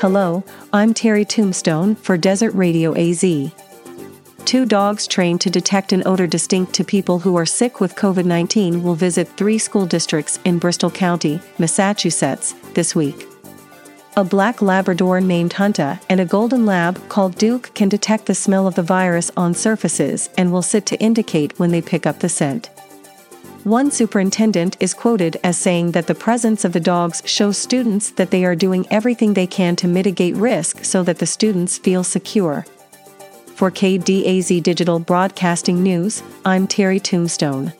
Hello, I'm Terry Tombstone for Desert Radio AZ. Two dogs trained to detect an odor distinct to people who are sick with COVID 19 will visit three school districts in Bristol County, Massachusetts, this week. A black Labrador named Hunter and a golden lab called Duke can detect the smell of the virus on surfaces and will sit to indicate when they pick up the scent. One superintendent is quoted as saying that the presence of the dogs shows students that they are doing everything they can to mitigate risk so that the students feel secure. For KDAZ Digital Broadcasting News, I'm Terry Tombstone.